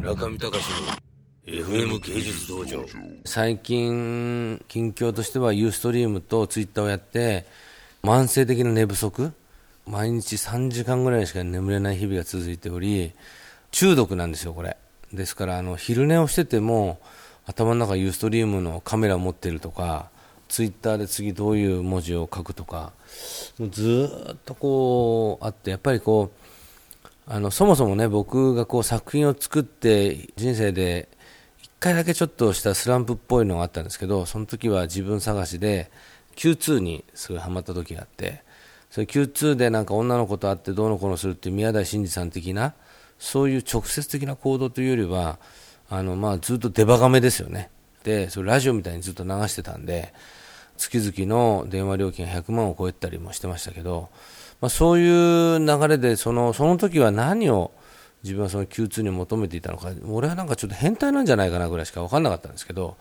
中見隆の FM 芸術道場最近、近況としてはユーストリームとツイッターをやって、慢性的な寝不足、毎日3時間ぐらいしか眠れない日々が続いており、中毒なんですよ、これ。ですから、あの昼寝をしてても、頭の中ユーストリームのカメラを持ってるとか、ツイッターで次どういう文字を書くとか、もうずっとこうあって、やっぱりこう、あのそもそもね僕がこう作品を作って人生で1回だけちょっとしたスランプっぽいのがあったんですけどその時は自分探しで Q2 にすごいハマった時があってそれ Q2 でなんか女の子と会ってどうのこうのするっていう宮台真司さん的なそういう直接的な行動というよりはあのまあずっと出ばがめですよね。でそれラジオみたいにずっと流してたんで月々の電話料金が100万を超えたりもしてましたけど、まあ、そういう流れでそのその時は何を自分はその Q2 に求めていたのか俺はなんかちょっと変態なんじゃないかなぐらいしか分かんなかったんですけど、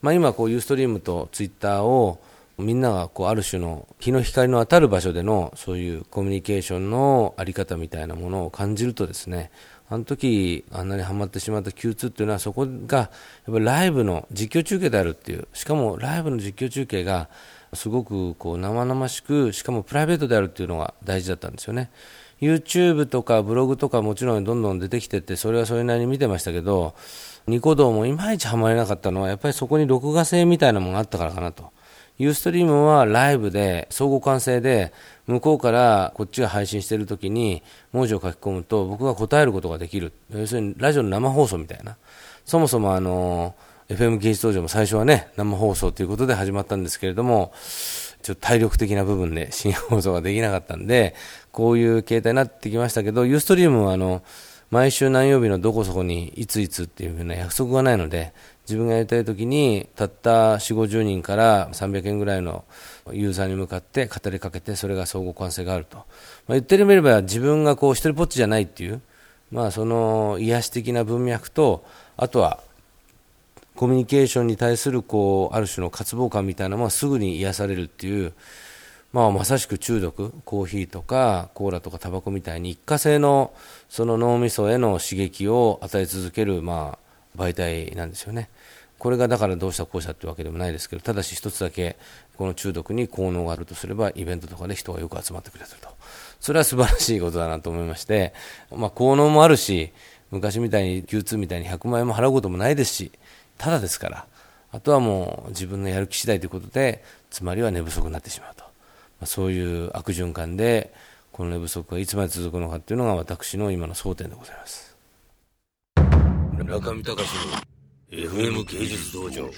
まあ、今こうユーストリームとツイッターをみんながこうある種の日の光の当たる場所でのそういうコミュニケーションのあり方みたいなものを感じるとですねあの時あんなにはまってしまった Q2 っていうのはそこがやっぱライブの実況中継であるっていう。しかもライブの実況中継がすごくこう生々しくしかもプライベートであるっていうのが大事だったんですよね。YouTube とかブログとかもちろんどんどん出てきててそれはそれなりに見てましたけどニコ動もいまいちはまれなかったのはやっぱりそこに録画性みたいなものがあったからかなと。ユーストリームはライブで相互完成で向こうからこっちが配信しているときに文字を書き込むと僕が答えることができる。要するにラジオの生放送みたいな。そもそもあの FM 芸術道場も最初はね生放送ということで始まったんですけれどもちょっと体力的な部分で深夜放送ができなかったんでこういう形態になってきましたけどユーストリームはあの毎週何曜日のどこそこにいついつっていうふうな約束がないので自分がやりたいときにたった4 5 0人から300円ぐらいのユーザーに向かって語りかけてそれが相互関係があると、まあ、言ってみれば自分がこう一人ぽっちじゃないっていう、まあ、その癒し的な文脈とあとはコミュニケーションに対するこうある種の渇望感みたいなものはすぐに癒されるっていう、まあ、まさしく中毒コーヒーとかコーラとかタバコみたいに一過性のその脳みそへの刺激を与え続ける、まあ、媒体なんですよね。これがだからどうしたこうしたってわけでもないですけどただし一つだけこの中毒に効能があるとすればイベントとかで人がよく集まってくれてると。それは素晴らしいことだなと思いまして、まあ、効能もあるし昔みたいに Q2 みたいに100万円も払うこともないですしただですからあとはもう自分のやる気次第ということでつまりは寝不足になってしまうと、まあ、そういう悪循環でこの寝不足がいつまで続くのかというのが私の今の争点でございます。中見隆の FM 芸術道場。